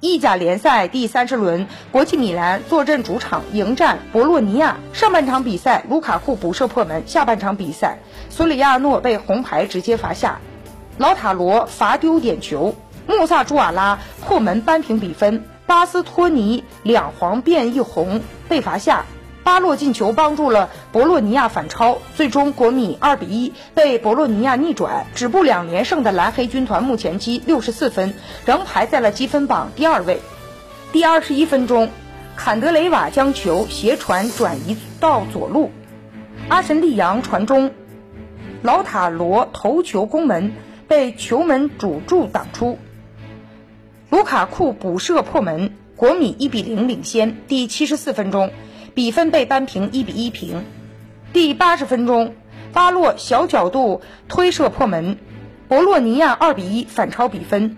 意甲联赛第三十轮，国际米兰坐镇主场迎战博洛尼亚。上半场比赛，卢卡库补射破门；下半场比赛，索里亚诺被红牌直接罚下，劳塔罗罚丢点球，穆萨朱瓦拉破门扳平比分，巴斯托尼两黄变一红被罚下。巴洛进球帮助了博洛尼亚反超，最终国米二比一被博洛尼亚逆转，止步两连胜的蓝黑军团目前积六十四分，仍排在了积分榜第二位。第二十一分钟，坎德雷瓦将球斜传转移到左路，阿什利扬传中，劳塔罗头球攻门，被球门主柱挡出。卢卡库补射破门，国米一比零领先。第七十四分钟。比分被扳平，一比一平。第八十分钟，巴洛小角度推射破门，博洛尼亚二比一反超比分。